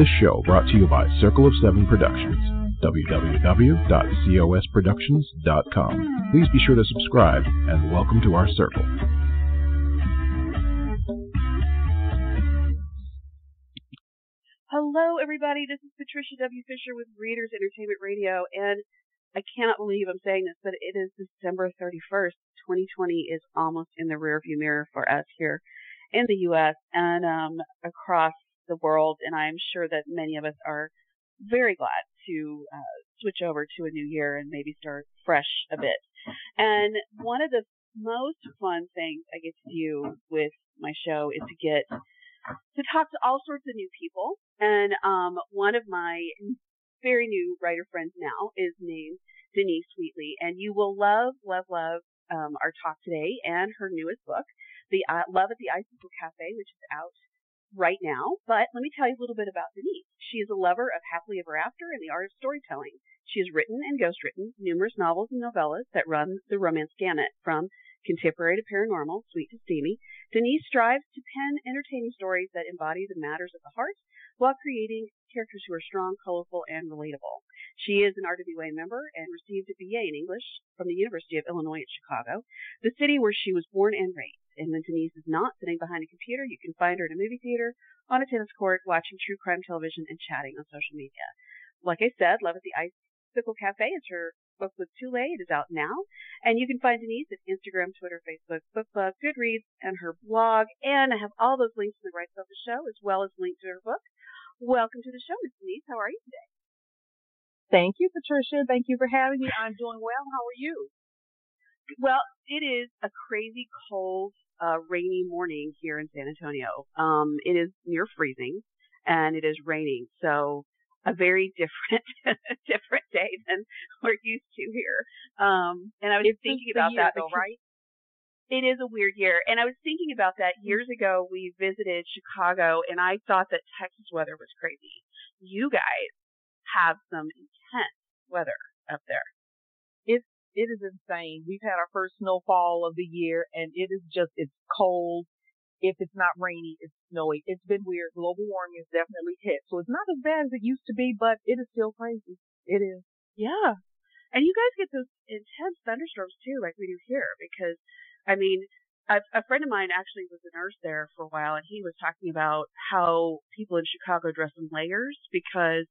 This show brought to you by Circle of Seven Productions. www.cosproductions.com. Please be sure to subscribe and welcome to our circle. Hello, everybody. This is Patricia W. Fisher with Readers Entertainment Radio, and I cannot believe I'm saying this, but it is December 31st. 2020 is almost in the rearview mirror for us here in the U.S. and um, across the world, and I'm sure that many of us are very glad to uh, switch over to a new year and maybe start fresh a bit. And one of the most fun things I get to do with my show is to get to talk to all sorts of new people. And um, one of my very new writer friends now is named Denise Wheatley, and you will love, love, love um, our talk today and her newest book, The uh, Love at the Icicle Cafe, which is out right now. But let me tell you a little bit about Denise. She is a lover of happily ever after and the art of storytelling. She has written and ghostwritten numerous novels and novellas that run the romance gamut from contemporary to paranormal, sweet to steamy. Denise strives to pen entertaining stories that embody the matters of the heart while creating characters who are strong, colorful, and relatable. She is an RWA member and received a BA in English from the University of Illinois at Chicago, the city where she was born and raised. And when Denise is not sitting behind a computer, you can find her in a movie theater, on a tennis court, watching true crime television, and chatting on social media. Like I said, Love at the Icicle Cafe is her book with Tule. It is out now. And you can find Denise at Instagram, Twitter, Facebook, BookBub, Goodreads, and her blog. And I have all those links in the right side of the show, as well as links to her book. Welcome to the show, Miss Denise. How are you today? Thank you, Patricia. Thank you for having me. I'm doing well. How are you? Well, it is a crazy cold, uh, rainy morning here in San Antonio. Um, it is near freezing and it is raining. So a very different, different day than we're used to here. Um, and I was it's thinking about that, though, right? It is a weird year. And I was thinking about that Mm-hmm. years ago. We visited Chicago and I thought that Texas weather was crazy. You guys have some intense weather up there. It's it is insane. We've had our first snowfall of the year, and it is just it's cold. If it's not rainy, it's snowy. It's been weird. Global warming has definitely hit, so it's not as bad as it used to be, but it is still crazy. It is. Yeah. And you guys get those intense thunderstorms too, like we do here, because I mean, a, a friend of mine actually was a nurse there for a while, and he was talking about how people in Chicago dress in layers because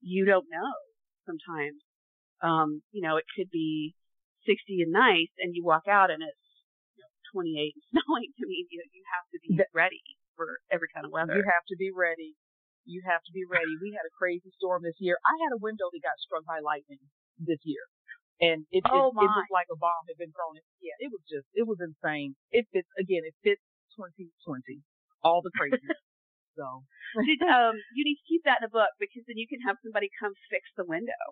you don't know sometimes. Um, you know, it could be 60 and nice, and you walk out and it's you know, 28 and snowing. I mean, you, you have to be ready for every kind of weather. You have to be ready. You have to be ready. We had a crazy storm this year. I had a window that got struck by lightning this year. And it, Oh, it, it was like a bomb had been thrown. in. Yeah, it was just, it was insane. It fits, again, it fits 2020. All the craziness. So, Did, um, you need to keep that in a book because then you can have somebody come fix the window.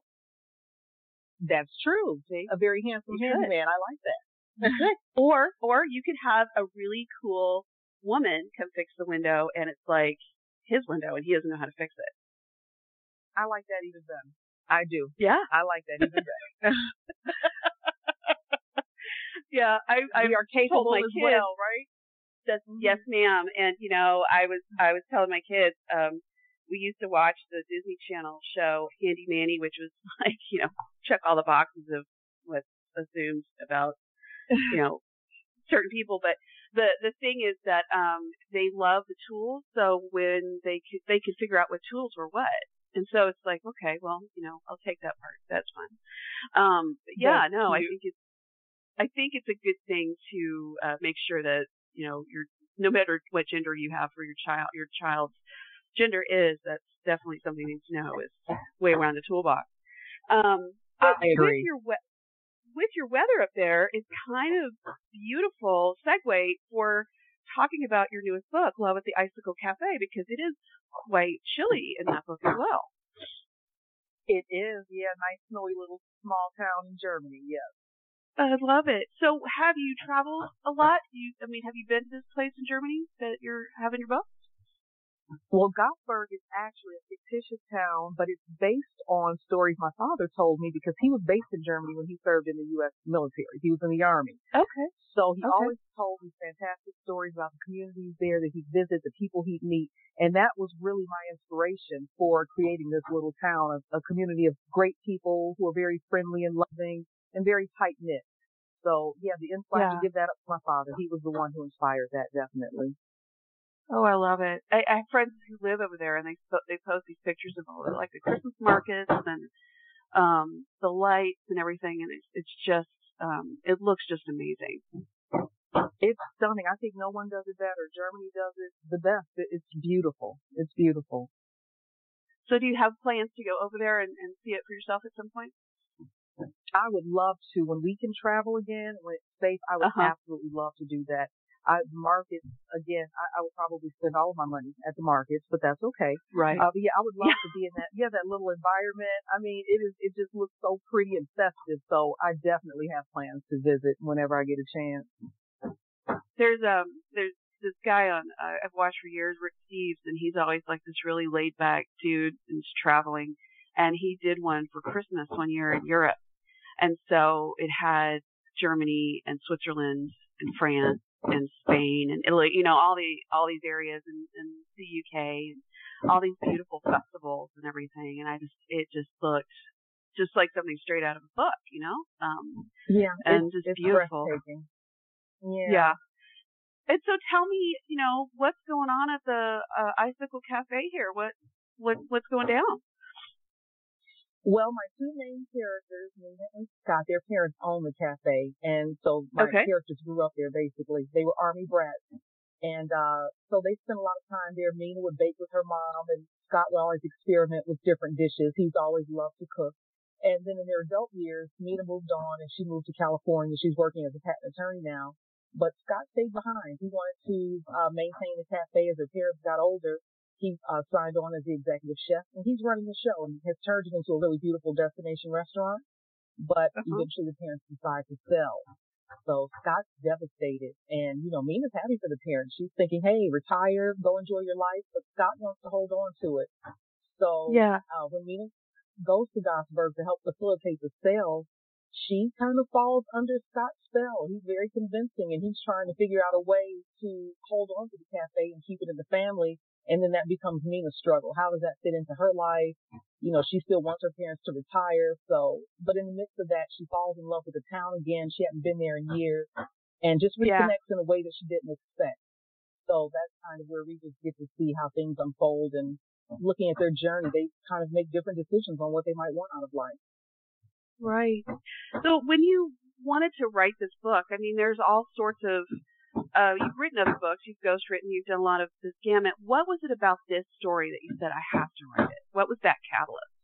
that's true. See? A very handsome handyman. I like that. Or or you could have a really cool woman come fix the window and it's like his window and he doesn't know how to fix it. I like that even better. I do. Yeah. I like that even better. Yeah. I I we are capable as kids well, right? That's Mhm. yes ma'am. And you know, I was I was telling my kids, um, we used to watch the Disney Channel show Handy Manny, which was like, you know, check all the boxes of what's assumed about you know certain people. But the the thing is that um they love the tools so when they could they could figure out what tools were what. And so it's like okay well you know i'll take that part. That's fun um but yeah That's no i think it's i think it's a good thing to uh make sure that you know you're no matter what gender you have for your child your child's gender is that's definitely something you need to know is way around the toolbox um but I agree. with your we- with your weather up there is kind of beautiful segue for talking about your newest book, Love at the Icicle Cafe, because it is quite chilly in that book as well. It is, yeah, nice snowy little small town in Germany, yes. I love it. So, have you traveled uh, a lot? You, I mean, have you been to this place in Germany that you're having your book? Well, Gothenburg is actually a fictitious town, but it's based on stories my father told me because he was based in Germany when he served in the U.S. military. He was in the army. Okay. So he Okay. always told me fantastic stories about the communities there that he'd visit, the people he'd meet. And that was really my inspiration for creating this little town, a, a community of great people who are very friendly and loving and very tight knit. So yeah, the insight Yeah. to give that up to my father. He was the one who inspired that definitely. Oh, I love it. I, I have friends who live over there, and they they post these pictures of all the like the Christmas markets and um the lights and everything, and it's it's just um it looks just amazing. It's stunning. I think no one does it better. Germany does it the best. It, it's beautiful. It's beautiful. So, do you have plans to go over there and, and see it for yourself at some point? I would love to when we can travel again when it's safe. I would Uh-huh. absolutely love to do that. I markets again. I, I would probably spend all of my money at the markets, but that's okay. Right. Uh, but yeah, I would love Yeah. to be in that. Yeah, that little environment. I mean, it is. It just looks so pretty and festive. So I definitely have plans to visit whenever I get a chance. there's um there's this guy on uh, I've watched for years, Rick Steves, and he's always like this really laid back dude and traveling. And he did one for Christmas one year in Europe, and so it had Germany and Switzerland and France and Spain and Italy, you know, all the all these areas and, and the UK and all these beautiful festivals and everything. And I just it just looked just like something straight out of a book, you know. Um, Yeah, And it's, just beautiful. Yeah. yeah. And so tell me, you know, what's going on at the uh, Icicle Cafe here? What what what's going down? Well, my two main characters, Nina and Scott, their parents own the cafe, and so my Okay. characters grew up there. Basically, they were army brats, and uh so they spent a lot of time there. Nina would bake with her mom, and Scott would always experiment with different dishes. He's always loved to cook. And then in their adult years, Nina moved on, and she moved to California. She's working as a patent attorney now. But Scott stayed behind. He wanted to uh, maintain the cafe as their parents got older he uh, signed on as the executive chef, and he's running the show and has turned it into a really beautiful destination restaurant. But Uh-huh. eventually, the parents decide to sell. So Scott's devastated, and you know, Mina's happy for the parents. She's thinking, "Hey, retire, go enjoy your life," but Scott wants to hold on to it. So Yeah. uh, when Mina goes to Gothenburg to help facilitate the sale, she kind of falls under Scott's spell. He's very convincing, and he's trying to figure out a way to hold on to the cafe and keep it in the family. And then that becomes Mina's struggle. How does that fit into her life? You know, she still wants her parents to retire. So, but in the midst of that, she falls in love with the town again. She hadn't been there in years and just Yeah. reconnects in a way that she didn't expect. So that's kind of where we just get to see how things unfold and looking at their journey, they kind of make different decisions on what they might want out of life. Right. So when you wanted to write this book, I mean, there's all sorts of. Uh, you've written other books, you've ghostwritten, you've done a lot of this gamut. What was it about this story that you said I have to write it? What was that catalyst?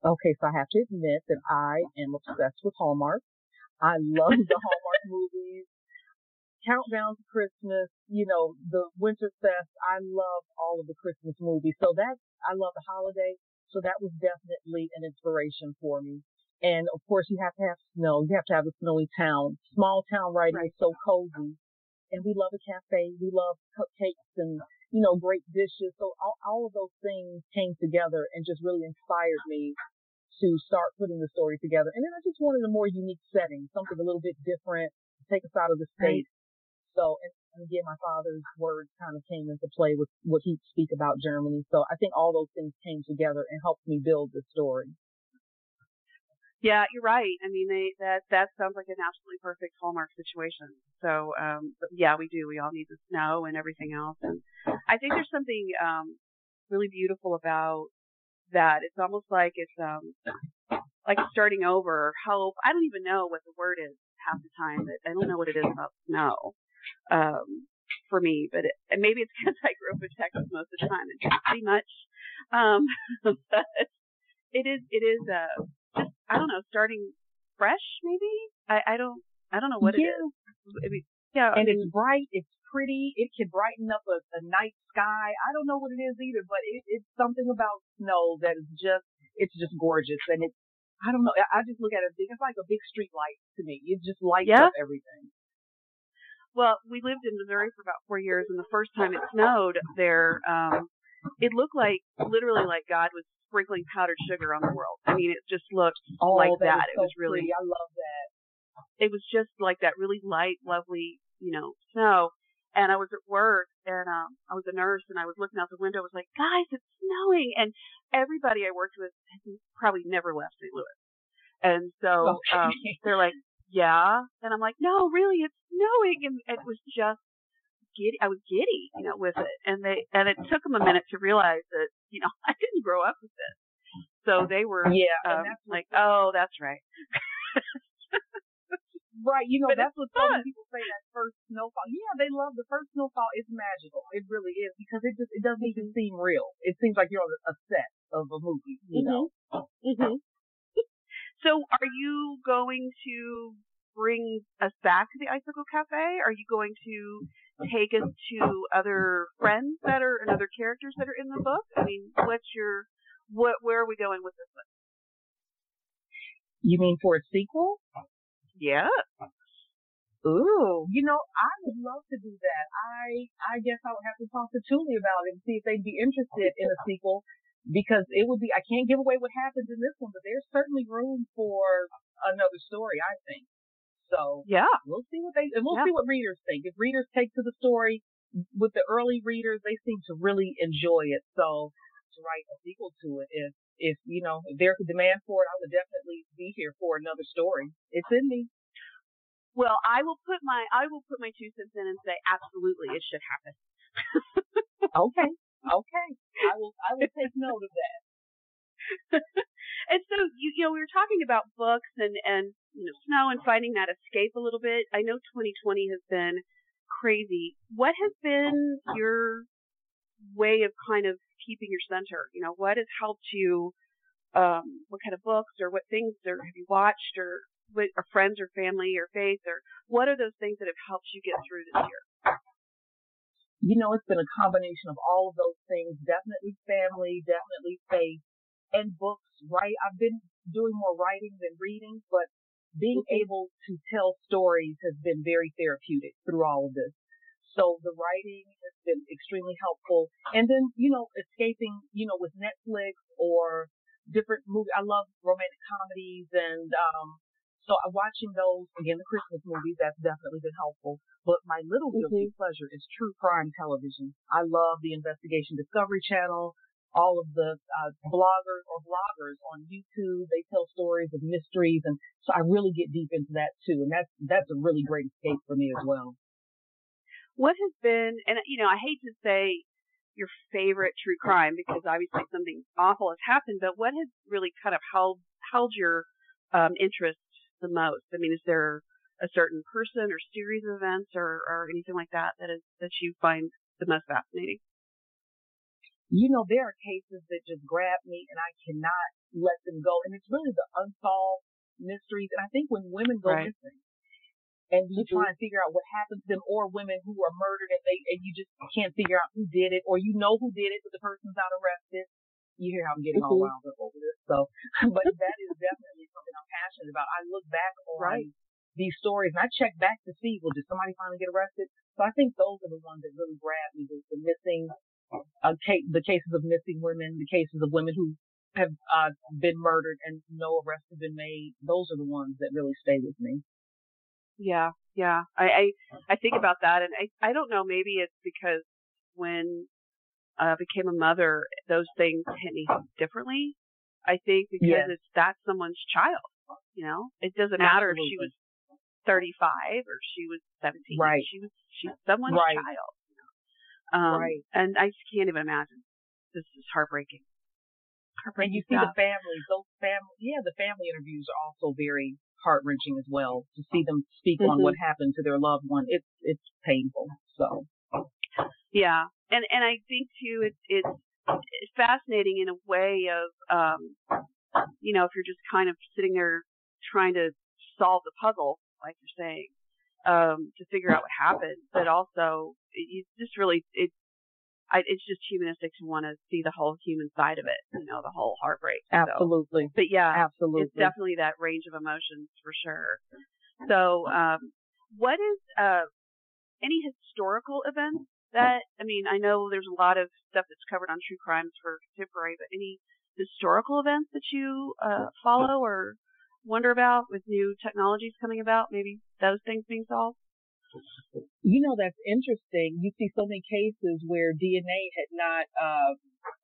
Okay, so I have to admit that I am obsessed with Hallmark. I love the Hallmark movies. Countdown to Christmas, you know, the Winter Fest. I love all of the Christmas movies. So that, I love the holiday. So that was definitely an inspiration for me. And of course you have to have snow. You have to have a snowy town. Small town writing Right. is so cozy. And we love a cafe. We love cupcakes and, you know, great dishes. So all, all of those things came together and just really inspired me to start putting the story together. And then I just wanted a more unique setting, something a little bit different, take us out of the state. So, and, and again, my father's words kind of came into play with what he'd speak about Germany. So I think all those things came together and helped me build the story. Yeah, you're right. I mean, they that that sounds like an absolutely perfect Hallmark situation. So, um, yeah, we do. We all need the snow and everything else, and I think there's something um really beautiful about that. It's almost like it's um like starting over, hope. I don't even know what the word is half the time. But I don't know what it is about snow. Um, for me, but it, and maybe it's because I grew up in Texas most of the time and didn't see much. Um, but it is it is uh just I don't know starting fresh maybe I I don't I don't know what Yeah. it is. I mean, yeah, I and mean, it's bright, it's pretty, it can brighten up a, a night sky. I don't know what it is either, but it, it's something about snow that is just, it's just gorgeous. And it's, I don't know, I I just look at it, it's like a big street light to me. It just lights Yeah. up everything. Well, we lived in Missouri for about four years, and the first time it snowed there, um, it looked like literally like God was sprinkling powdered sugar on the world. I mean, it just looked Oh, like that. that. is It so was really, pretty. I love that. it was just like that really light, lovely, you know, snow. And I was at work, and um, I was a nurse, and I was looking out the window. I was like, guys, it's snowing, and everybody I worked with probably never left St. Louis. And so um, they're like, yeah. And I'm like, no, really, it's snowing. And it was just giddy. I was giddy, you know, with it. And they, and it took them a minute to realize that, you know, I didn't grow up with this. So they were Yeah, um, and that's like, oh, that's right. Right, you know, But that's what so many people say that first snowfall. Yeah, they love the first snowfall. It's magical. It really is because it just it doesn't even seem real. It seems like you're on a set of a movie. You know, Mm-hmm. So are you going to bring us back to the Icicle Cafe? Are you going to take us to other friends that are and other characters that are in the book? I mean, what's your what where are we going with this one? you mean for a sequel? Yeah. Ooh, you know, I would love to do that. I I guess I would have to talk to Tule about it and see if they'd be interested in a sequel because it would be I can't give away what happens in this one, but there's certainly room for another story, I think. So Yeah. we'll see what they and we'll Yeah. see what readers think. If readers take to the story with the early readers, they seem to really enjoy it. So to write a sequel to it, if if you know if there's a demand for it, I would definitely be here for another story. It's in me. Well, I will put my I will put my two cents in and say absolutely it should happen. Okay. Okay. I will I will take note of that. and so you you know we were talking about books and and you know snow and finding that escape a little bit. I know 2020 has been crazy. What has been your way of kind of keeping your center? You know, what has helped you? Um, what kind of books or what things or have you watched or what or friends or family or faith or what are those things that have helped you get through this year? You know, it's been a combination of all of those things. Definitely family, definitely faith, and books. Right? I've been doing more writing than reading, but being able to tell stories has been very therapeutic through all of this. So the writing has been extremely helpful. And then, you know, escaping, you know, with Netflix or different movies. I love romantic comedies and, um, so I'm watching those, again, the Christmas movies, that's definitely been helpful. But my little guilty pleasure is true crime television. I love the Investigation Discovery Channel, all of the uh, bloggers or bloggers on YouTube. They tell stories of mysteries, and so I really get deep into that too. And that's that's a really great escape for me as well. what has been and you know i hate to say your favorite true crime because obviously something awful has happened but what has really kind of held held your um interest the most i mean is there a certain person or series of events or or anything like that that is that you find the most fascinating You know, there are cases that just grab me, and I cannot let them go. And it's really the unsolved mysteries. And I think when women go Right. missing, and you Mhm. try and figure out what happened to them, or women who are murdered and they and you just can't figure out who did it, or you know who did it, but the person's not arrested. You hear how I'm getting all Mhm. wound up over this. So, but that is definitely something I'm passionate about. I look back on Right. these stories and I check back to see, well, did somebody finally get arrested? So I think those are the ones that really grab me. The, the missing, uh, ca- the cases of missing women, the cases of women who have uh, been murdered and no arrests have been made. Those are the ones that really stay with me. Yeah, yeah. I, I I think about that, and I I don't know. Maybe it's because when I became a mother, those things hit me differently. I think because Yes. it's that's someone's child. You know, it doesn't matter if she was 35 or she was 17. Right. She was she's someone's Right. child. You know? Um, Right. And I just can't even imagine. This is heartbreaking. heartbreaking And you see stuff. the families, those family, yeah, the family interviews are also very heart wrenching as well. To see them speak on Mhm. what happened to their loved one, it's it's painful. So Yeah, and and I think too, it's it's it's fascinating in a way of um, you know, if you're just kind of sitting there trying to solve the puzzle, like you're saying, um, to figure out what happened, but also it, it's just really it. I, it's just humanistic to want to see the whole human side of it, you know, the whole heartbreak. So, absolutely, but yeah, absolutely. it's definitely that range of emotions for sure. So, um, what is uh, any historical events that I mean, I know there's a lot of stuff that's covered on true crimes for contemporary, but any historical events that you uh, follow or wonder about with new technologies coming about, maybe those things being solved? You know, that's interesting. You see so many cases where DNA had not, uh,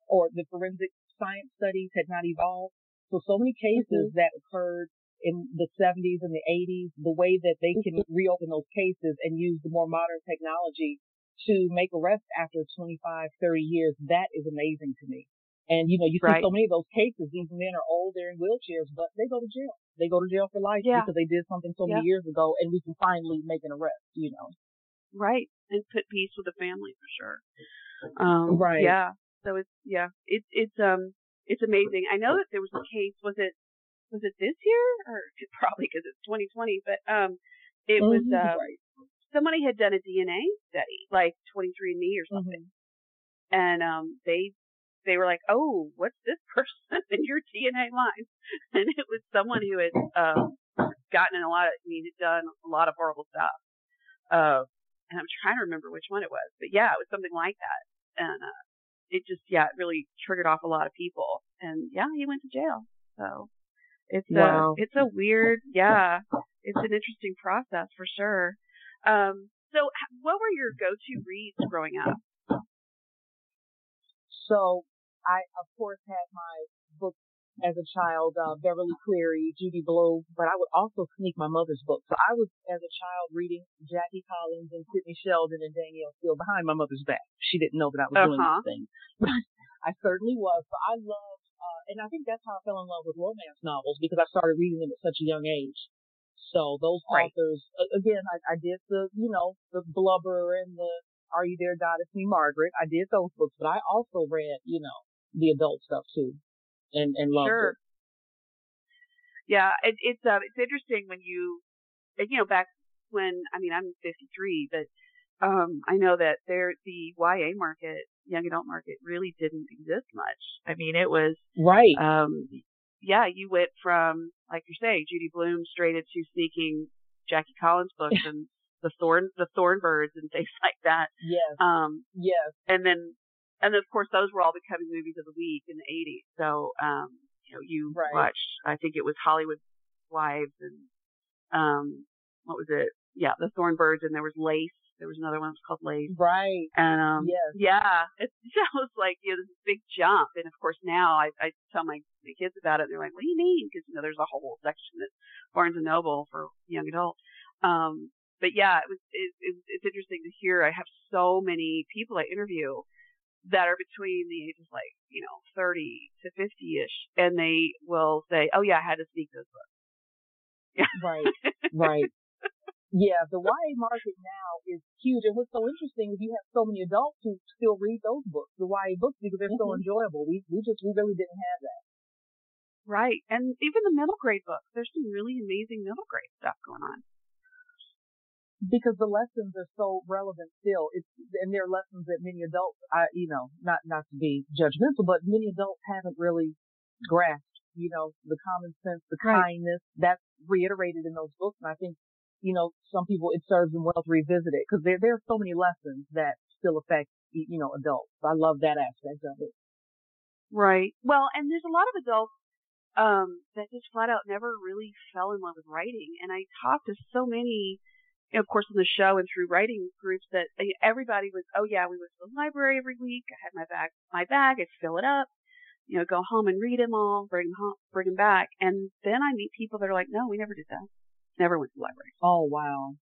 or the forensic science studies had not evolved. So, so many cases mm-hmm. that occurred in the 70s and the 80s, the way that they can mm-hmm. reopen those cases and use the more modern technology to make arrests after 25, 30 years, that is amazing to me. And you know, you see so many of those cases. These men are old, they're in wheelchairs, but they go to jail. They go to jail for life yeah. because they did something so many years ago, and we can finally make an arrest. You know. Right, and put peace with the family for sure. Um, right. Yeah. So it's yeah, it's it's um it's amazing. I know that there was a case. Was it was it this year or probably because it's 2020? But um, it mm-hmm. was uh, right. Somebody had done a DNA study, like 23andMe or something, mm-hmm. and um, they they were like, "Oh, what's this person in your DNA line?" And it was someone who had um, gotten in a lot of, I mean, had done a lot of horrible stuff. Uh, and I'm trying to remember which one it was, but yeah, it was something like that. And uh, it just, yeah, it really triggered off a lot of people. And yeah, he went to jail. So it's wow. a, it's a weird, yeah, it's an interesting process for sure. Um, so what were your go-to reads growing up? So I, of course, had my books as a child, uh, Beverly Cleary, Judy Blume, but I would also sneak my mother's books. So I was, as a child, reading Jackie Collins and Sidney Sheldon and Danielle Steel behind my mother's back. She didn't know that I was uh-huh. doing these things, but I certainly was. So I loved, uh, and I think that's how I fell in love with romance novels because I started reading them at such a young age. So those right. authors, again, I, I did the, you know, the blubber and the Are You There, God It's Me Margaret. I did those books, but I also read, you know, the adult stuff too, and and love sure. it. Yeah, it, it's uh, it's interesting when you, you know, back when I mean I'm 53, but um, I know that there the YA market, young adult market, really didn't exist much. I mean, it was right. Um, yeah, you went from like you're saying, Judy Blume straight into sneaking Jackie Collins books and the thorn the thorn birds and things like that. Yes. Um. Yes. And then and of course those were all becoming movies of the week in the 80s. So, um, you know, you right. watched, I think it was Hollywood Wives and, um, what was it? Yeah, the Thorn Birds and there was Lace. There was another one that was called Lace. Right. And, um, yes. yeah, it was like, you know, this big jump. And of course now I, I tell my, my kids about it and they're like, what do you mean? Cause, you know, there's a whole section at Barnes and Noble for young adult. Um, but yeah, it was, it, it, it's interesting to hear. I have so many people I interview that are between the ages like, you know, 30 to 50 ish. And they will say, oh yeah, I had to sneak those books. Yeah. Right. Right. Yeah, the YA market now is huge. And what's so interesting is you have so many adults who still read those books, the YA books, because they're mm-hmm. so enjoyable. We, we just, we really didn't have that. Right. And even the middle grade books, there's some really amazing middle grade stuff going on because the lessons are so relevant still. It's and they're lessons that many adults, I you know, not not to be judgmental, but many adults haven't really grasped. You know, the common sense, the right. kindness that's reiterated in those books, and I think you know some people it serves them well to revisit it because there there are so many lessons that still affect you know adults. I love that aspect of it. Right. Well, and there's a lot of adults um, that just flat out never really fell in love with writing, and I talked to so many you know, of course, on the show and through writing groups that uh, everybody was, oh yeah, we went to the library every week. I had my bag, my bag, I'd fill it up, you know, go home and read them all, bring them home, bring them back. And then I meet people that are like, no, we never did that. Never went to the library. Oh, wow.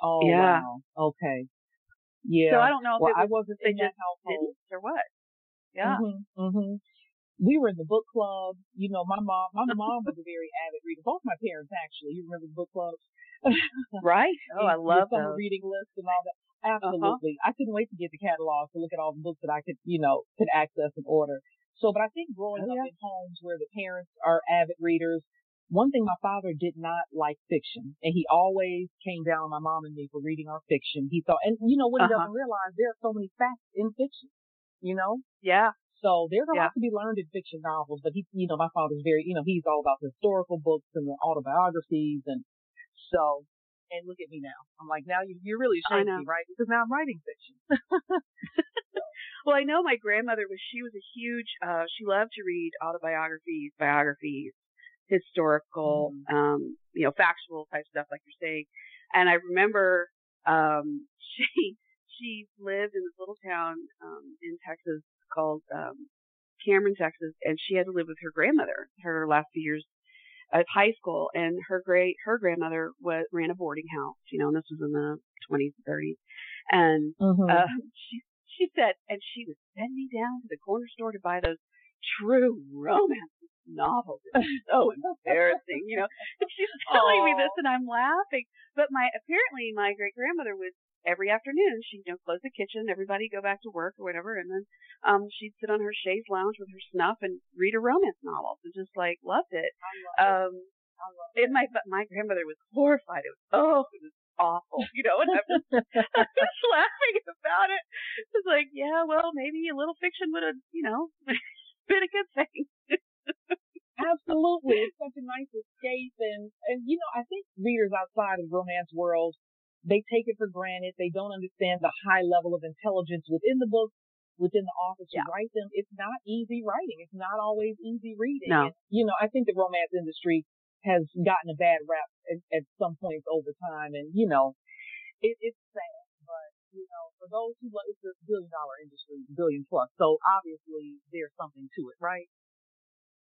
Oh, yeah. wow. Okay. Yeah. So I don't know if well, was, I wasn't in that household. Or what? Yeah. hmm hmm we were in the book club. You know, my mom, my mom was a very avid reader. Both my parents actually. You remember the book clubs? right. Oh, I love the reading list and all that. Uh-huh. Absolutely. Uh-huh. I couldn't wait to get the catalog to look at all the books that I could, you know, could access and order. So, but I think growing oh, yeah. up in homes where the parents are avid readers, one thing my father did not like fiction, and he always came down on my mom and me for reading our fiction. He thought, and you know what he uh-huh. doesn't realize, there are so many facts in fiction, you know? Yeah. So there's a yeah. lot to be learned in fiction novels, but he, you know, my father's very, you know, he's all about historical books and the autobiographies and so And look at me now. I'm like, now you, you're really ashamed of me, right? Because now I'm writing fiction. well, I know my grandmother was, she was a huge, uh, she loved to read autobiographies, biographies, historical, mm-hmm. um, you know, factual type stuff like you're saying. And I remember, um, she, she lived in this little town, um, in Texas called, um, Cameron, Texas, and she had to live with her grandmother her last few years of high school. And her great her grandmother was ran a boarding house, you know, and this was in the 20s, 30s, and mm-hmm. uh, she she said, and she would send me down to the corner store to buy those true romance novels. It's so embarrassing, you know. And she's telling Aww. me this, and I'm laughing. But my apparently my great grandmother would every afternoon she'd you know close the kitchen, everybody go back to work or whatever, and then um she'd sit on her chaise lounge with her snuff and read a romance novel. And just like loved it. I love um, it. I love it. And my my grandmother was horrified. It was oh, it was awful, you know, and I'm just, I'm just laughing about it. It's like, yeah, well, maybe a little fiction would have, you know, been a good thing. Absolutely. It's such a nice escape and, and, you know, I think readers outside of the romance world, they take it for granted. They don't understand the high level of intelligence within the book, within the author to yeah. write them. It's not easy writing. It's not always easy reading. No. And, you know, I think the romance industry has gotten a bad rap at, at some points over time. And, you know, it, it's sad, but, you know, for those who love, it's a billion dollar industry, billion plus. So obviously there's something to it, right?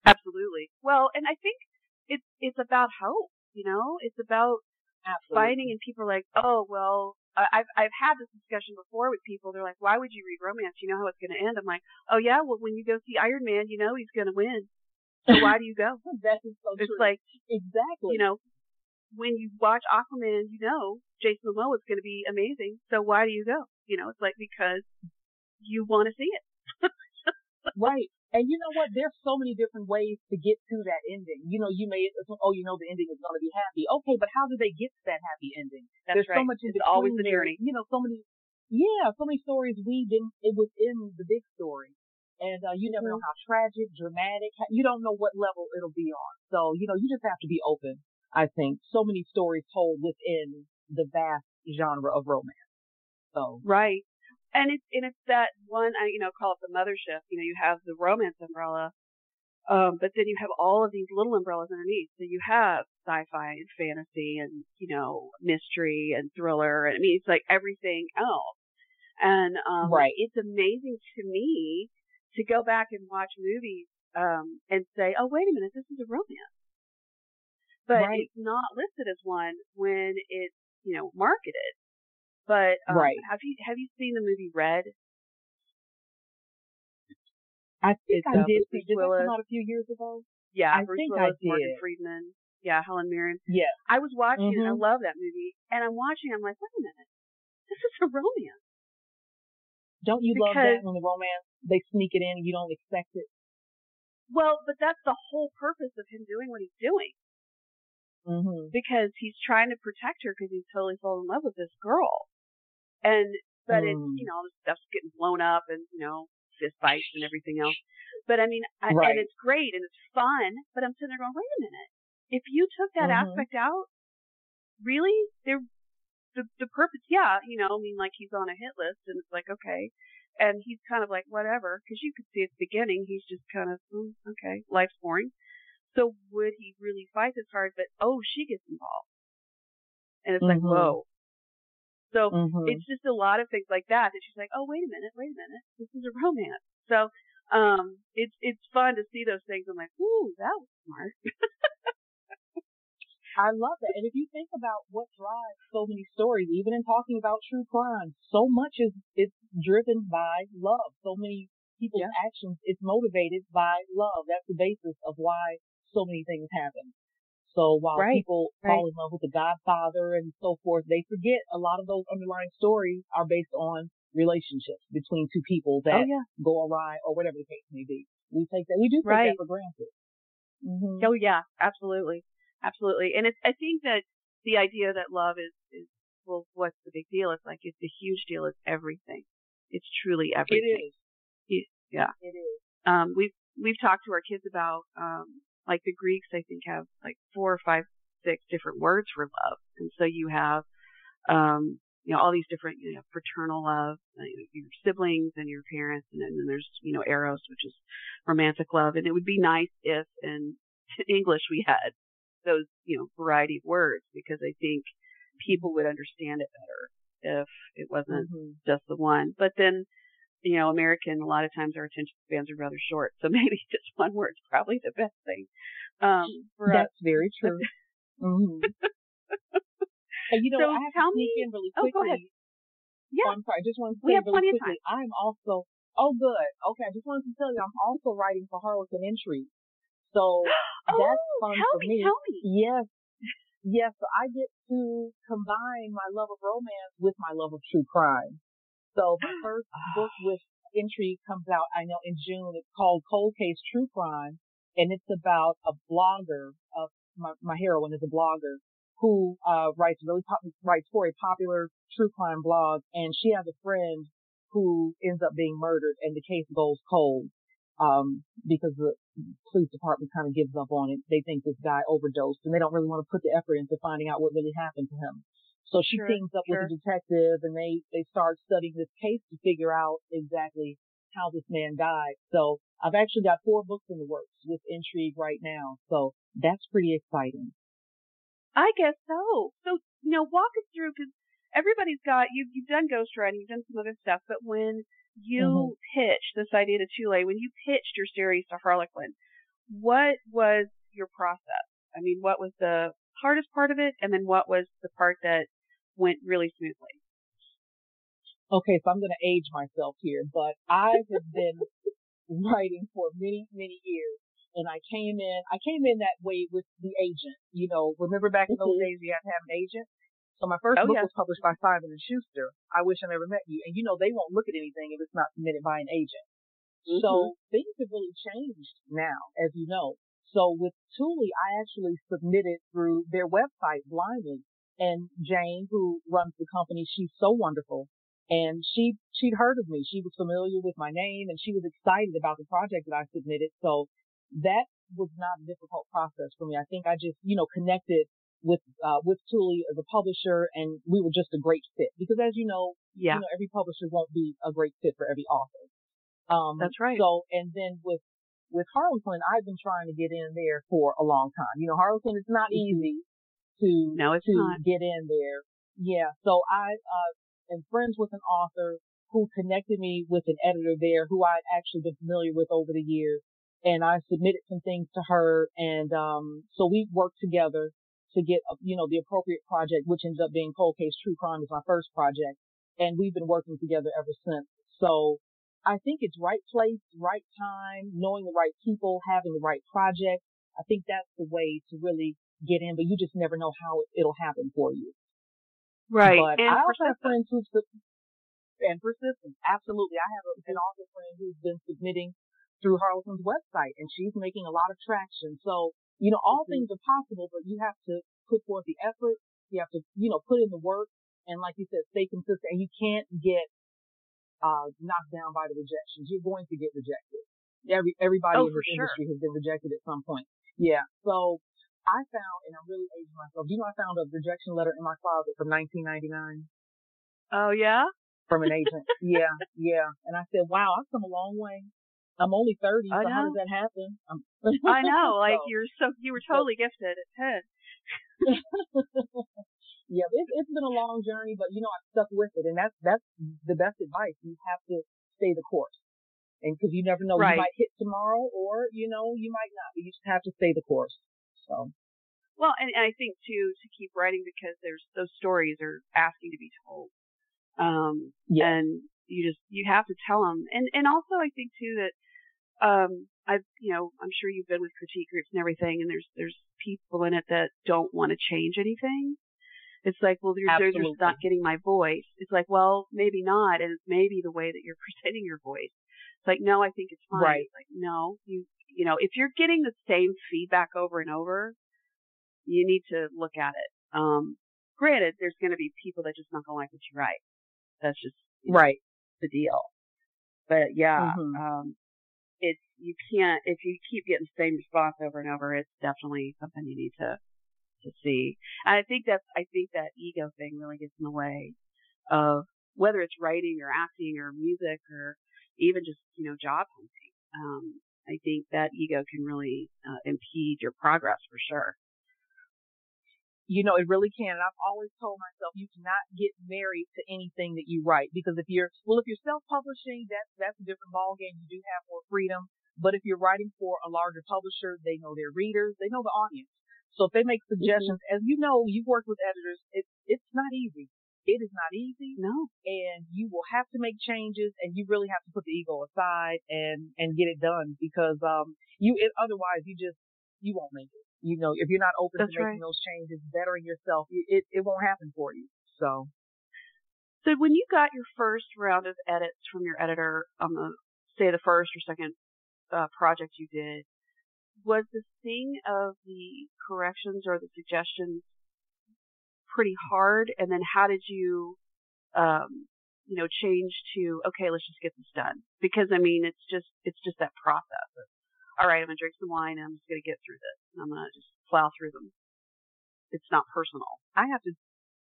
Absolutely. Well, and I think it's, it's about hope, you know, it's about Absolutely. finding and people are like, oh, well, I've I've had this discussion before with people. They're like, "Why would you read romance? You know how it's going to end." I'm like, "Oh yeah, well when you go see Iron Man, you know he's going to win. So why do you go?" that is so it's true. like exactly. You know, when you watch Aquaman, you know Jason Momoa is going to be amazing. So why do you go? You know, it's like because you want to see it. right. And you know what? There's so many different ways to get to that ending. You know, you may, oh, you know, the ending is going to be happy. Okay, but how do they get to that happy ending? That's There's right. so much in it's always the journey. You know, so many, yeah, so many stories weaved in, it was in the big story. And, uh, you never mm-hmm. know how tragic, dramatic, you don't know what level it'll be on. So, you know, you just have to be open I think, so many stories told within the vast genre of romance. So right, and it's and it's that one I you know call it the mothership. You know, you have the romance umbrella, um, but then you have all of these little umbrellas underneath. So you have sci-fi and fantasy and you know mystery and thriller. And I mean, it's like everything else. And um, right. it's amazing to me to go back and watch movies um, and say, oh wait a minute, this is a romance but right. it's not listed as one when it's you know marketed. But um, right. have you have you seen the movie Red? I think it's, I uh, did. Bruce did Willis. that come out a few years ago? Yeah, I Bruce think Willis, I did. Morgan Freeman. Yeah, Helen Mirren. Yeah. I was watching mm-hmm. I love that movie, and I'm watching. I'm like, wait a minute, this is a romance. Don't you because, love that when the romance they sneak it in and you don't expect it? Well, but that's the whole purpose of him doing what he's doing mm-hmm. because he's trying to protect her because he's totally fallen in love with this girl. And, but mm. it's, you know, the stuff's getting blown up and, you know, fist fights and everything else. But I mean, I, right. and it's great and it's fun, but I'm sitting there going, wait a minute. If you took that mm-hmm. aspect out, really? There, the, the purpose, yeah, you know, I mean, like he's on a hit list and it's like, okay. And he's kind of like, whatever, because you could see at the beginning, he's just kind of, mm, okay, life's boring. So would he really fight this hard? But oh, she gets involved, and it's mm-hmm. like whoa. So mm-hmm. it's just a lot of things like that that she's like, oh wait a minute, wait a minute, this is a romance. So um, it's it's fun to see those things. I'm like, ooh, that was smart. I love that. And if you think about what drives so many stories, even in talking about true crime, so much is it's driven by love. So many people's yeah. actions, it's motivated by love. That's the basis of why so many things happen. So while right, people right. fall in love with the Godfather and so forth, they forget a lot of those underlying stories are based on relationships between two people that oh, yeah. go awry or whatever the case may be. We take that, we do take right. that for granted. Mm-hmm. Oh yeah, absolutely, absolutely. And it's, I think that the idea that love is, is, well, what's the big deal? It's like, it's a huge deal. It's everything. It's truly everything. It is. Yeah. It is. Um, we've, we've talked to our kids about, um, like the Greeks, I think have like four or five six different words for love. And so you have, um, you know, all these different, you know, fraternal love, uh, your siblings and your parents, and then there's, you know, eros, which is romantic love. And it would be nice if in English we had those, you know, variety of words because I think people would understand it better if it wasn't mm-hmm. just the one. But then, you know, American, a lot of times our attention spans are rather short. So maybe just one word's probably the best thing. Um, That's us. very true. mm-hmm. you know, so I have to sneak me, in really quickly. Oh, go ahead. Yeah. Oh, I'm sorry. I just want to say really quickly. I'm also, oh, good. Okay. I just wanted to tell you, I'm also writing for Harlequin Intrigue. So oh, that's fun tell for me. Tell me. Yes. Yes. So I get to combine my love of romance with my love of true crime. So my first book with Intrigue comes out, I know in June. It's called Cold Case True Crime and it's about a blogger. Uh, my, my heroine is a blogger who uh, writes really pop- writes for a popular true crime blog, and she has a friend who ends up being murdered, and the case goes cold um, because the police department kind of gives up on it. They think this guy overdosed, and they don't really want to put the effort into finding out what really happened to him. So she sure, teams up sure. with a detective, and they they start studying this case to figure out exactly how this man died. So I've actually got four books in the works with Intrigue right now. So that's pretty exciting. I guess so. So, you know, walk us through because everybody's got, you've, you've done ghostwriting, you've done some other stuff, but when you mm-hmm. pitched this idea to Tule, when you pitched your series to Harlequin, what was your process? I mean, what was the hardest part of it? And then what was the part that went really smoothly? okay, so I'm going to age myself here, but I have been writing for many, many years. And I came in, I came in that way with the agent. You know, remember back in those mm-hmm. days you had to have an agent? So my first oh, book yeah. was published by Simon and Schuster. I wish I never met you. And you know, they won't look at anything if it's not submitted by an agent. Mm-hmm. So things have really changed now, as you know. So with Tule, I actually submitted through their website blindly. And Jane, who runs the company, she's so wonderful. And she, she'd heard of me. She was familiar with my name and she was excited about the project that I submitted. So that was not a difficult process for me. I think I just, you know, connected with, uh, with Tule as a publisher and we were just a great fit because as you know, yeah. you know, every publisher won't be a great fit for every author. Um, that's right. So, and then with, with Harlequin, I've been trying to get in there for a long time. You know, Harlequin, it's not mm-hmm. easy to, no, it's to not. get in there. Yeah. So I, uh, and friends with an author who connected me with an editor there who I'd actually been familiar with over the years. And I submitted some things to her. And, um, so we worked together to get, you know, the appropriate project, which ends up being Cold Case True Crime is my first project. And we've been working together ever since. So I think it's right place, right time, knowing the right people, having the right project. I think that's the way to really get in, but you just never know how it'll happen for you. Right. But and I also have friends who've and persistence. Absolutely. I have an author friend who's been submitting through Harlequin's website and she's making a lot of traction. So, you know, all mm-hmm. things are possible, but you have to put forth the effort. You have to, you know, put in the work. And like you said, stay consistent and you can't get, uh, knocked down by the rejections. You're going to get rejected. Every, everybody oh, in this sure. industry has been rejected at some point. Yeah. So I found, and I'm really aging myself. Do you know I found a rejection letter in my closet from 1999? Oh yeah. From an agent. yeah, yeah. And I said, wow, I've come a long way. I'm only 30, so how does that happen? I know, like so, you're so, you were totally so, gifted at 10. yeah, it, it's been a long journey, but you know, I've stuck with it and that's, that's the best advice. You have to stay the course. And cause you never know, right. you might hit tomorrow or, you know, you might not, but you just have to stay the course. So. Well, and, and I think too to keep writing because there's those stories are asking to be told. Um, yeah. and you just you have to tell them. And and also I think too that um I've you know I'm sure you've been with critique groups and everything, and there's there's people in it that don't want to change anything. It's like, well, you're, they're just not getting my voice. It's like, well, maybe not, and it's maybe the way that you're presenting your voice. It's like, no, I think it's fine. Right. It's like, no, you you know, if you're getting the same feedback over and over, you need to look at it. Um, granted, there's going to be people that just not going to like what you write. That's just you know, right the deal. But yeah, mm-hmm. um, it's you can't if you keep getting the same response over and over. It's definitely something you need to to see. And I think that's I think that ego thing really gets in the way of whether it's writing or acting or music or even just you know job hunting. Um, I think that ego can really uh, impede your progress for sure. You know, it really can. And I've always told myself you cannot get married to anything that you write because if you're well, if you're self-publishing, that's that's a different ballgame. You do have more freedom. But if you're writing for a larger publisher, they know their readers, they know the audience. So if they make mm-hmm. suggestions, mm-hmm. as you know, you've worked with editors, it's it's not easy. It is not easy. No. And you will have to make changes and you really have to put the ego aside and, and get it done because, um, you, it, otherwise you just, you won't make it. You know, if you're not open That's to making right. those changes, bettering yourself, it, it won't happen for you. So. So when you got your first round of edits from your editor on the, say the first or second uh, project you did, was the thing of the corrections or the suggestions pretty hard? And then how did you, um, you know, change to, okay, let's just get this done? Because I mean, it's just, it's just that process of, all right, I'm to drink some wine and I'm just to get through this. I'm to just plow through them. It's not personal. I have to,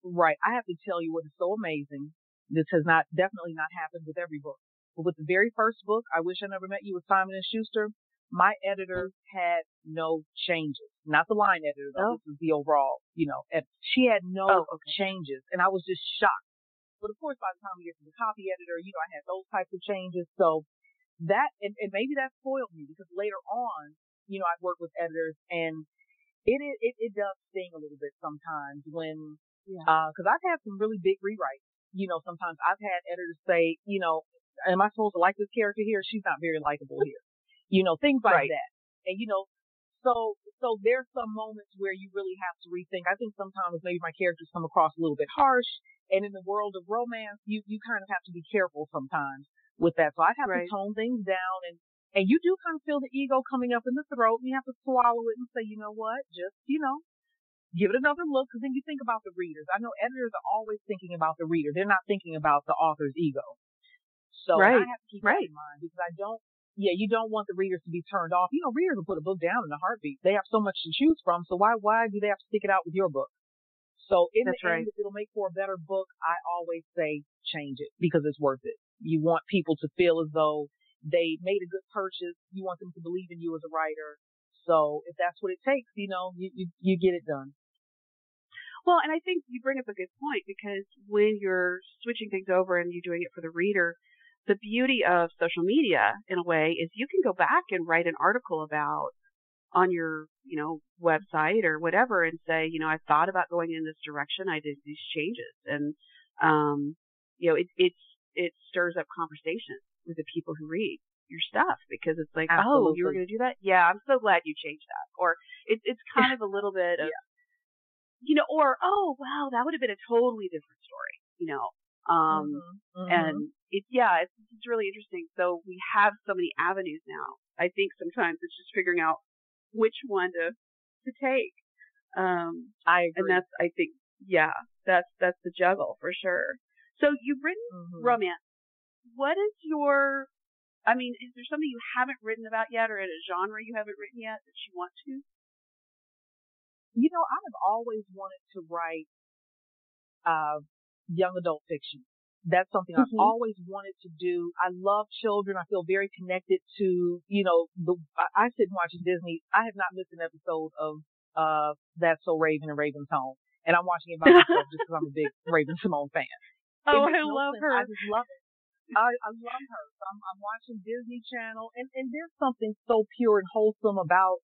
right. I have to tell you what is so amazing. This has not, definitely not happened with every book. But with the very first book, I Wish I Never Met You with Simon and Schuster, my editor had no changes. Not the line editor, though. Oh. This is the overall, you know, ed- she had no oh, okay. changes. And I was just shocked. But of course, by the time we get to the copy editor, you know, I had those types of changes. So that, and, and maybe that spoiled me because later on, you know, I've worked with editors and it, it, it does sting a little bit sometimes when, yeah. uh, cause I've had some really big rewrites. You know, sometimes I've had editors say, you know, am I supposed to like this character here? She's not very likable here you know, things like right. that. And you know, so so there's some moments where you really have to rethink. I think sometimes maybe my characters come across a little bit harsh, and in the world of romance, you you kind of have to be careful sometimes with that. So I have right. to tone things down, and and you do kind of feel the ego coming up in the throat, and you have to swallow it and say, you know what, just you know. Give it another look, because then you think about the readers. I know editors are always thinking about the reader; they're not thinking about the author's ego. So right. I have to keep right. that in mind because I don't yeah, you don't want the readers to be turned off. You know, readers will put a book down in a heartbeat. They have so much to choose from, so why why do they have to stick it out with your book? So in That's the right. end, if it'll make for a better book, I always say change it because it's worth it. You want people to feel as though they made a good purchase. You want them to believe in you as a writer. So if that's what it takes, you know, you, you, you get it done. Well, and I think you bring up a good point because when you're switching things over and you're doing it for the reader, the beauty of social media in a way is you can go back and write an article about on your, you know, website or whatever and say, you know, I thought about going in this direction. I did these changes and, um, you know, it, it's, it stirs up conversation with the people who read your stuff because it's like, Absolutely. oh, you were going to do that? Yeah, I'm so glad you changed that. Or it, it's kind of a little bit of, yeah. you know, or, oh, wow, that would have been a totally different story, you know. Um, mm-hmm. Mm-hmm. and it, yeah, it's, it's really interesting. So we have so many avenues now. I think sometimes it's just figuring out which one to, to take. Um, I agree. and that's, I think, yeah, that's, that's the juggle for sure. So you've written mm-hmm. romance. What is your, I mean, is there something you haven't written about yet or in a genre you haven't written yet that you want to? You know, I have always wanted to write, uh, young adult fiction. That's something mm-hmm. I've always wanted to do. I love children. I feel very connected to, you know, the, I, I sit and watch Disney. I have not missed an episode of, uh, That's So Raven and Raven-Symoné. And I'm watching it by myself just because I'm a big Raven-Symoné fan. Oh, I no love sense. her. I just love it. I, I love her. So I'm, I'm watching Disney Channel and, and there's something so pure and wholesome about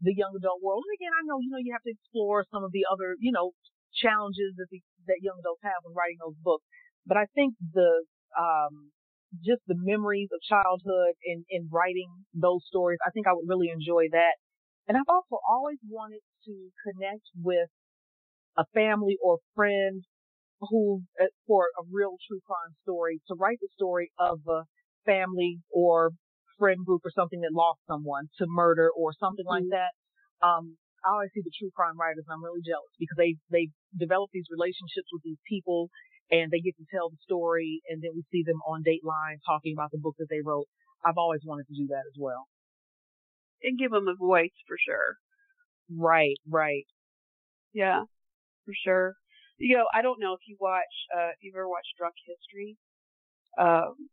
the young adult world. And again, I know, you know, you have to explore some of the other, you know, challenges that the, that young adults have when writing those books. But I think the um, just the memories of childhood in in writing those stories, I think I would really enjoy that. And I've also always wanted to connect with a family or friend who, uh, for a real true crime story, to write the story of a family or friend group or something that lost someone to murder or something mm-hmm. like that. Um, I always see the true crime writers and I'm really jealous because they, they develop these relationships with these people and they get to tell the story and then we see them on Dateline talking about the book that they wrote. I've always wanted to do that as well. And give them a voice for sure. Right, right. Yeah, for sure. You know, I don't know if you watch, uh, if you've ever watched Drunk History. Um,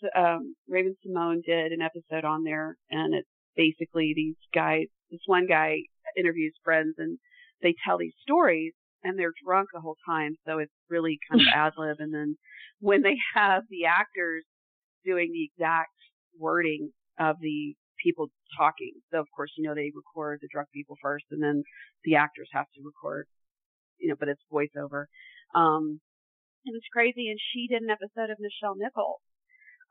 so, um, Raven-Symoné did an episode on there, and it's basically these guys. This one guy interviews friends, and they tell these stories, and they're drunk the whole time, so it's really kind of ad lib. And then when they have the actors doing the exact wording of the people talking, so of course you know they record the drunk people first, and then the actors have to record, you know, but it's voiceover. Um, it was crazy, and she did an episode of Nichelle Nichols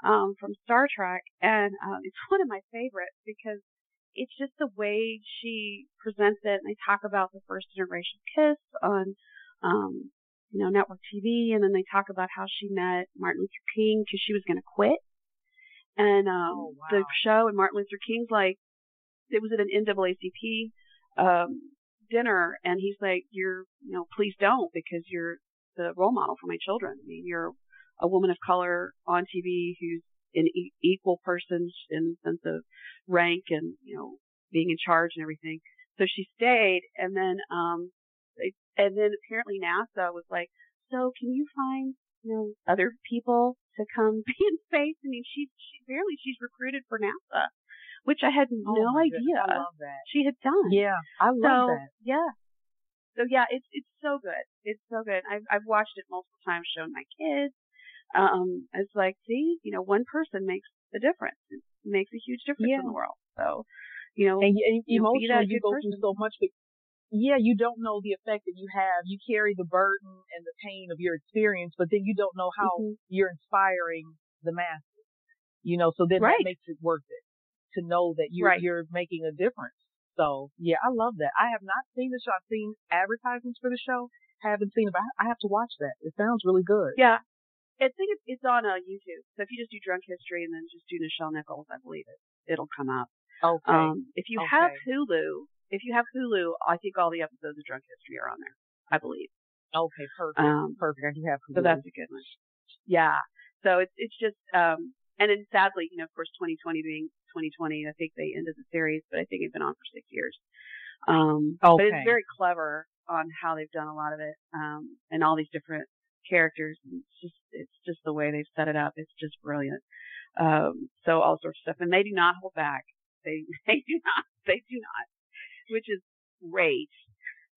um, from Star Trek, and um, it's one of my favorites because it's just the way she presents it. And they talk about the first generation kiss on, um, you know, network TV, and then they talk about how she met Martin Luther King because she was going to quit. And um, oh, wow. the show and Martin Luther King's like, it was at an NAACP um, dinner, and he's like, "You're, you know, please don't because you're the role model for my children. I mean, you're a woman of color on TV who's an e- equal person in the sense of rank and you know being in charge and everything. So she stayed, and then um, they, and then apparently NASA was like, so can you find you know other people to come be in space? I mean, she she barely she's recruited for NASA, which I had Oh, no idea I love that. she had done. Yeah, I love so, that. Yeah. So yeah, it's it's so good. It's so good. I've I've watched it multiple times, shown my kids. Um, it's like, see, you know, one person makes a difference. It makes a huge difference Yeah. in the world. So, you know, And, and you know, emotionally, you go person. through so much, but yeah, you don't know the effect that you have. You carry the burden and the pain of your experience, but then you don't know how Mhm. you're inspiring the masses. You know, so then Right. that makes it worth it to know that you're Right. you're making a difference. So yeah, I love that. I have not seen the show. I've seen advertisements for the show. Haven't seen it, but I have to watch that. It sounds really good. yeah. I think it's, it's on uh, YouTube. So if you just do drunk history and then just do Nichelle Nichols, I believe it, it'll come up. Okay. Um, if you have Hulu, if you have Hulu, I think all the episodes of Drunk History are on there. I believe. okay. Perfect. Um, perfect. I do have. So that's a good one. Yeah. So it's it's just um and then sadly, you know, of course 2020 being 2020, I think they ended the series, but I think it's been on for six years. Um but it's very clever on how they've done a lot of it. Um and all these different characters. And It's just it's just the way they've set it up. It's just brilliant. Um so all sorts of stuff. And they do not hold back. They they do not they do not. Which is great.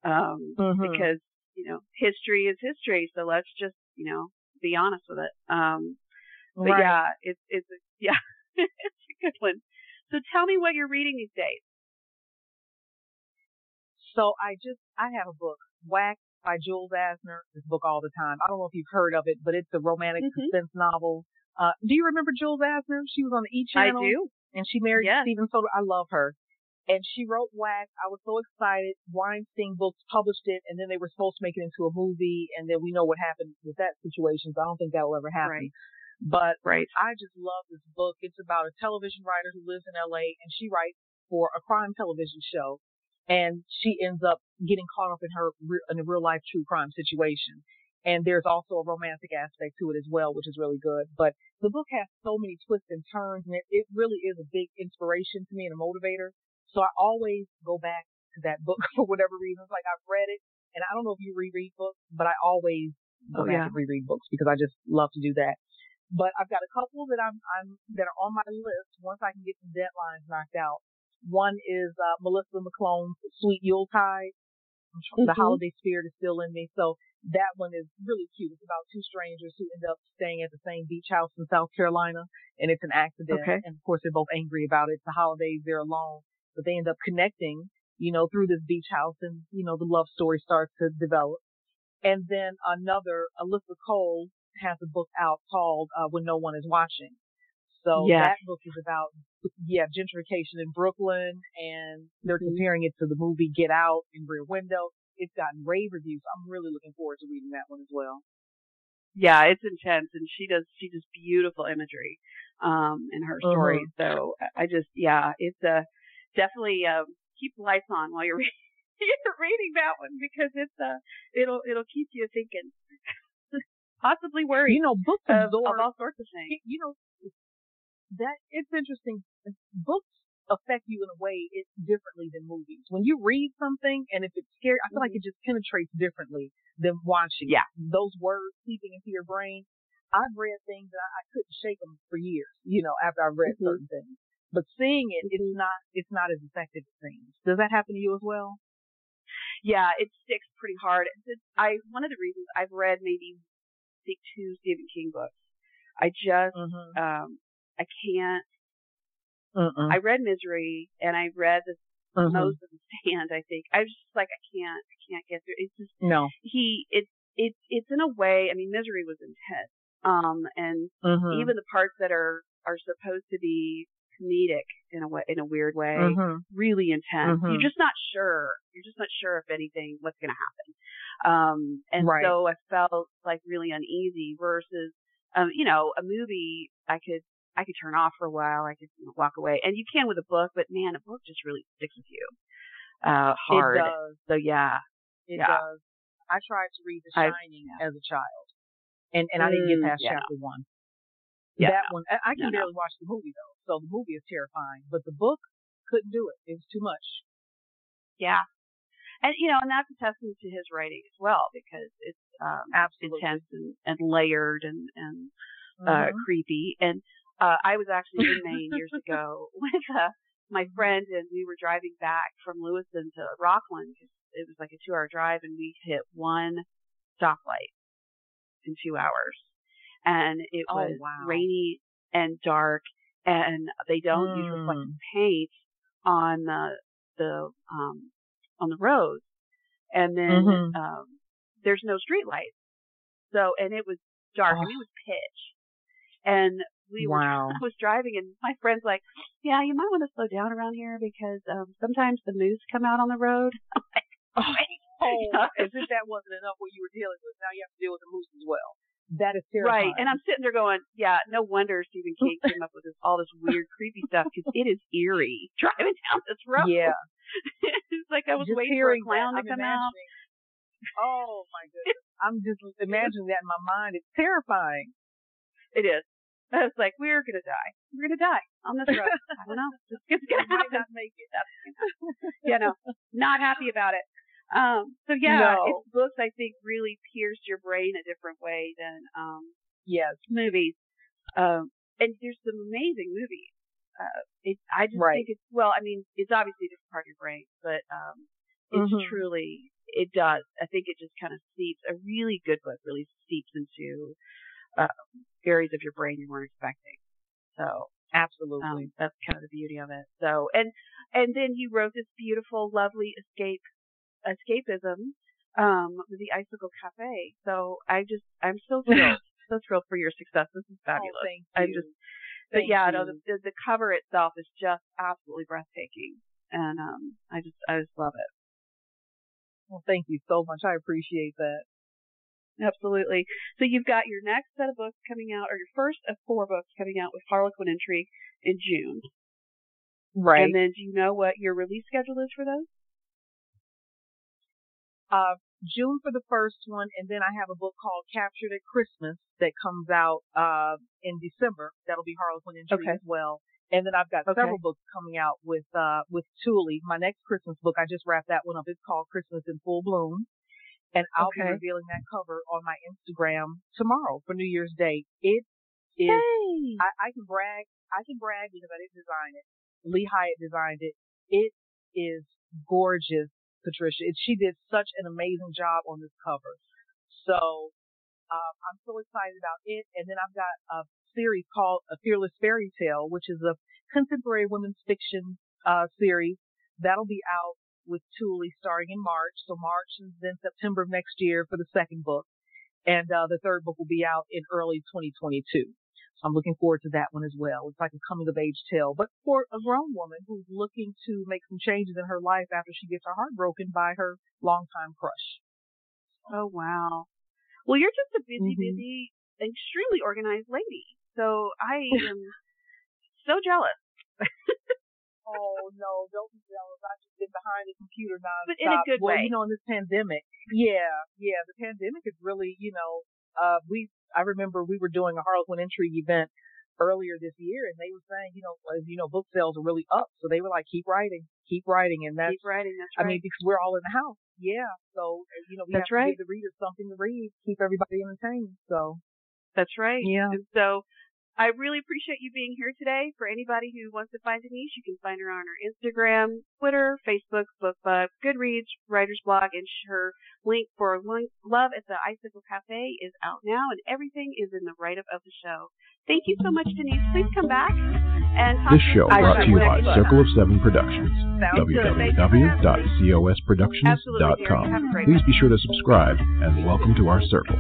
Um Mhm. because you know history is history so let's just you know be honest with it um but Right. yeah it's it's a, yeah it's a good one so tell me what you're reading these days So I just, I have a book, Wax by Jules Asner. This book all the time. I don't know if you've heard of it, but it's a romantic Mhm. suspense novel. Uh, do you remember Jules Asner? She was on the E channel. i do And she married Yes. Steven Soderbergh. I love her. And she wrote Wax. I was so excited. Weinstein Books published it, and then they were supposed to make it into a movie, and then we know what happened with that situation. So I don't think that will ever happen. Right. But right I just love this book. It's about a television writer who lives in LA and she writes for a crime television show. And she ends up getting caught up in her in a real life true crime situation. And there's also a romantic aspect to it as well, which is really good. But the book has so many twists and turns and it, it really is a big inspiration to me and a motivator. So I always go back to that book for whatever reason. It's like I've read it and I don't know if you reread books, but I always go Oh, back yeah. and reread books because I just love to do that. But I've got a couple that I'm, I'm, that are on my list once I can get some deadlines knocked out. One is, uh, Melissa McClone's Sweet Yuletide. Tr- The holiday spirit is still in me. So that one is really cute. It's about two strangers who end up staying at the same beach house in South Carolina and it's an accident. Okay. And of course they're both angry about it. It's the holidays. They're alone, but they end up connecting, you know, through this beach house and, you know, the love story starts to develop. And then another, Alyssa Cole has a book out called uh, When No One Is Watching. So Yes. that book is about, yeah, gentrification in Brooklyn and they're Mhm. comparing it to the movie Get Out in Rear Window. It's gotten rave reviews. I'm really looking forward to reading that one as well. yeah it's intense and she does she does beautiful imagery um in her Uh-huh. stories so I- just yeah it's uh definitely um keep the lights on while you're reading you're reading that one because it's uh it'll it'll keep you thinking possibly worried You know, books of, absorb of all sorts of things you know, that it's interesting. Books affect you in a way it's differently than movies. When you read something and if it's scary, I feel mm-hmm. like it just penetrates differently than watching. Yeah. Those words seeping into your brain. I've read things that I, couldn't shake them for years, you know, after I've read mm-hmm. certain things. But seeing it, mm-hmm. it's not, it's not as effective as seeing. Does that happen to you as well? Yeah, it sticks pretty hard. I, one of the reasons I've read maybe, I two Stephen King books. I just, mm-hmm. um, I can't. I read Misery and I read the mm-hmm. most of the stand, I think. I was just like, I can't, I can't get through. It's just, no. He, it's, it's, it's in a way, I mean, Misery was intense. Um, and mm-hmm. even the parts that are, are supposed to be comedic in a way, in a weird way, mm-hmm. really intense. You're mm-hmm. just not sure. You're just not sure if anything, what's going to happen. Um, and right. so I felt like really uneasy versus, um, you know, a movie I could, I could turn off for a while. I could you know, walk away and you can with a book, but man, a book just really sticks with you, uh, hard. It does. So yeah. It yeah. does. I tried to read The Shining I, yeah. as a child and, and I didn't get past yeah. chapter one. Yeah, that no. one, I, I can no, barely no. watch the movie though. So the movie is terrifying, but the book couldn't do it. It was too much. Yeah. And, you know, and that's a testament to his writing as well because it's, um, Absolutely. intense and, and layered and, and, uh, mm-hmm. creepy. And, uh, I was actually in Maine years ago with, uh, my friend and we were driving back from Lewiston to Rockland. It was like a two hour drive and we hit one stoplight in two hours. And it oh, was wow. rainy and dark and they don't mm. use reflective paint on the, the, um, on the roads. And then, mm-hmm. um, there's no street lights. So, and it was dark oh. and it was pitch. And we wow. were, I was driving and my friend's like, yeah, you might want to slow down around here because, um, sometimes the moose come out on the road. I'm like, oh, oh as if that wasn't enough what you were dealing with. Now you have to deal with the moose as well. That is terrifying. Right. And I'm sitting there going, yeah, no wonder Stephen King came up with this, all this weird, creepy stuff because it is eerie driving down this road. Yeah. it's like I was just waiting for a clown that, to come out. Oh my goodness. I'm just imagining that in my mind. It's terrifying. It is. I was like, we're gonna die. We're gonna die on this road. I don't know. It's, it's gonna happen. Not make it. yeah, no, not happy about it. Um, so yeah, no. it's books I think really pierce your brain a different way than um yes movies. Um, and there's some amazing movies. Uh, it, I just right. think it's well, I mean, it's obviously a different part of your brain, but um, it's mm-hmm. truly it does. I think it just kind of seeps. A really good book really seeps into uh, areas of your brain you weren't expecting. So absolutely, um, that's kind of the beauty of it. So and and then you wrote this beautiful, lovely escape escapism um, with the Icicle Cafe. So I just I'm so thrilled, so thrilled for your success. This is fabulous. Oh, thank you. I'm just, but yeah, no, the, the the cover itself is just absolutely breathtaking, and um, I just I just love it. Well, thank you so much. I appreciate that. Absolutely. So you've got your next set of books coming out, or your first of four books coming out with Harlequin Intrigue in June. Right. And then do you know what your release schedule is for those? uh, June for the first one, and then I have a book called Captured at Christmas that comes out uh, in December. That'll be Harlequin Intrigue okay. as well. And then I've got okay. several books coming out with uh, with Tule. My next Christmas book, I just wrapped that one up. It's called Christmas in Full Bloom, and I'll okay. be revealing that cover on my Instagram tomorrow for New Year's Day. It is. Hey. I, I can brag. I can brag because I didn't design it. Lee Hyatt designed it. It is gorgeous Patricia. It, she did such an amazing job on this cover. So um, I'm so excited about it. And then I've got a series called A Fearless Fairy Tale, which is a contemporary women's fiction uh, series. That'll be out with Tule starting in March. So March and then September of next year for the second book. And uh, the third book will be out in early 2022. So I'm looking forward to that one as well. It's like a coming of age tale, but for a grown woman who's looking to make some changes in her life after she gets her heart broken by her longtime crush. Oh wow. Well, you're just a busy, mm-hmm. busy, extremely organized lady. So I am so jealous. oh no, don't be jealous. I've just been behind the computer nonstop. But in a good well, way. you know, in this pandemic. Yeah, yeah. The pandemic is really, you know, uh, we I remember we were doing a Harlequin Intrigue event earlier this year, and they were saying, you know, as you know, book sales are really up, so they were like, keep writing, keep writing, and that's keep writing. That's right. I mean, because we're all in the house, yeah. So you know, we that's have right. to give the readers something to read, keep everybody entertained. So that's right. Yeah. And so I really appreciate you being here today. For anybody who wants to find Denise, you can find her on her Instagram, Twitter, Facebook, BookBub, Goodreads, Writer's Blog, and her link for Love at the Icicle Cafe is out now, and everything is in the write-up of the show. Thank you so much, Denise. Please come back and talk This show to brought to you by. Circle of Seven Productions. Sounds good. Thank you for having me. Absolutely, dear. You have a www.cosproductions.com. Please be sure to subscribe and welcome to our circle.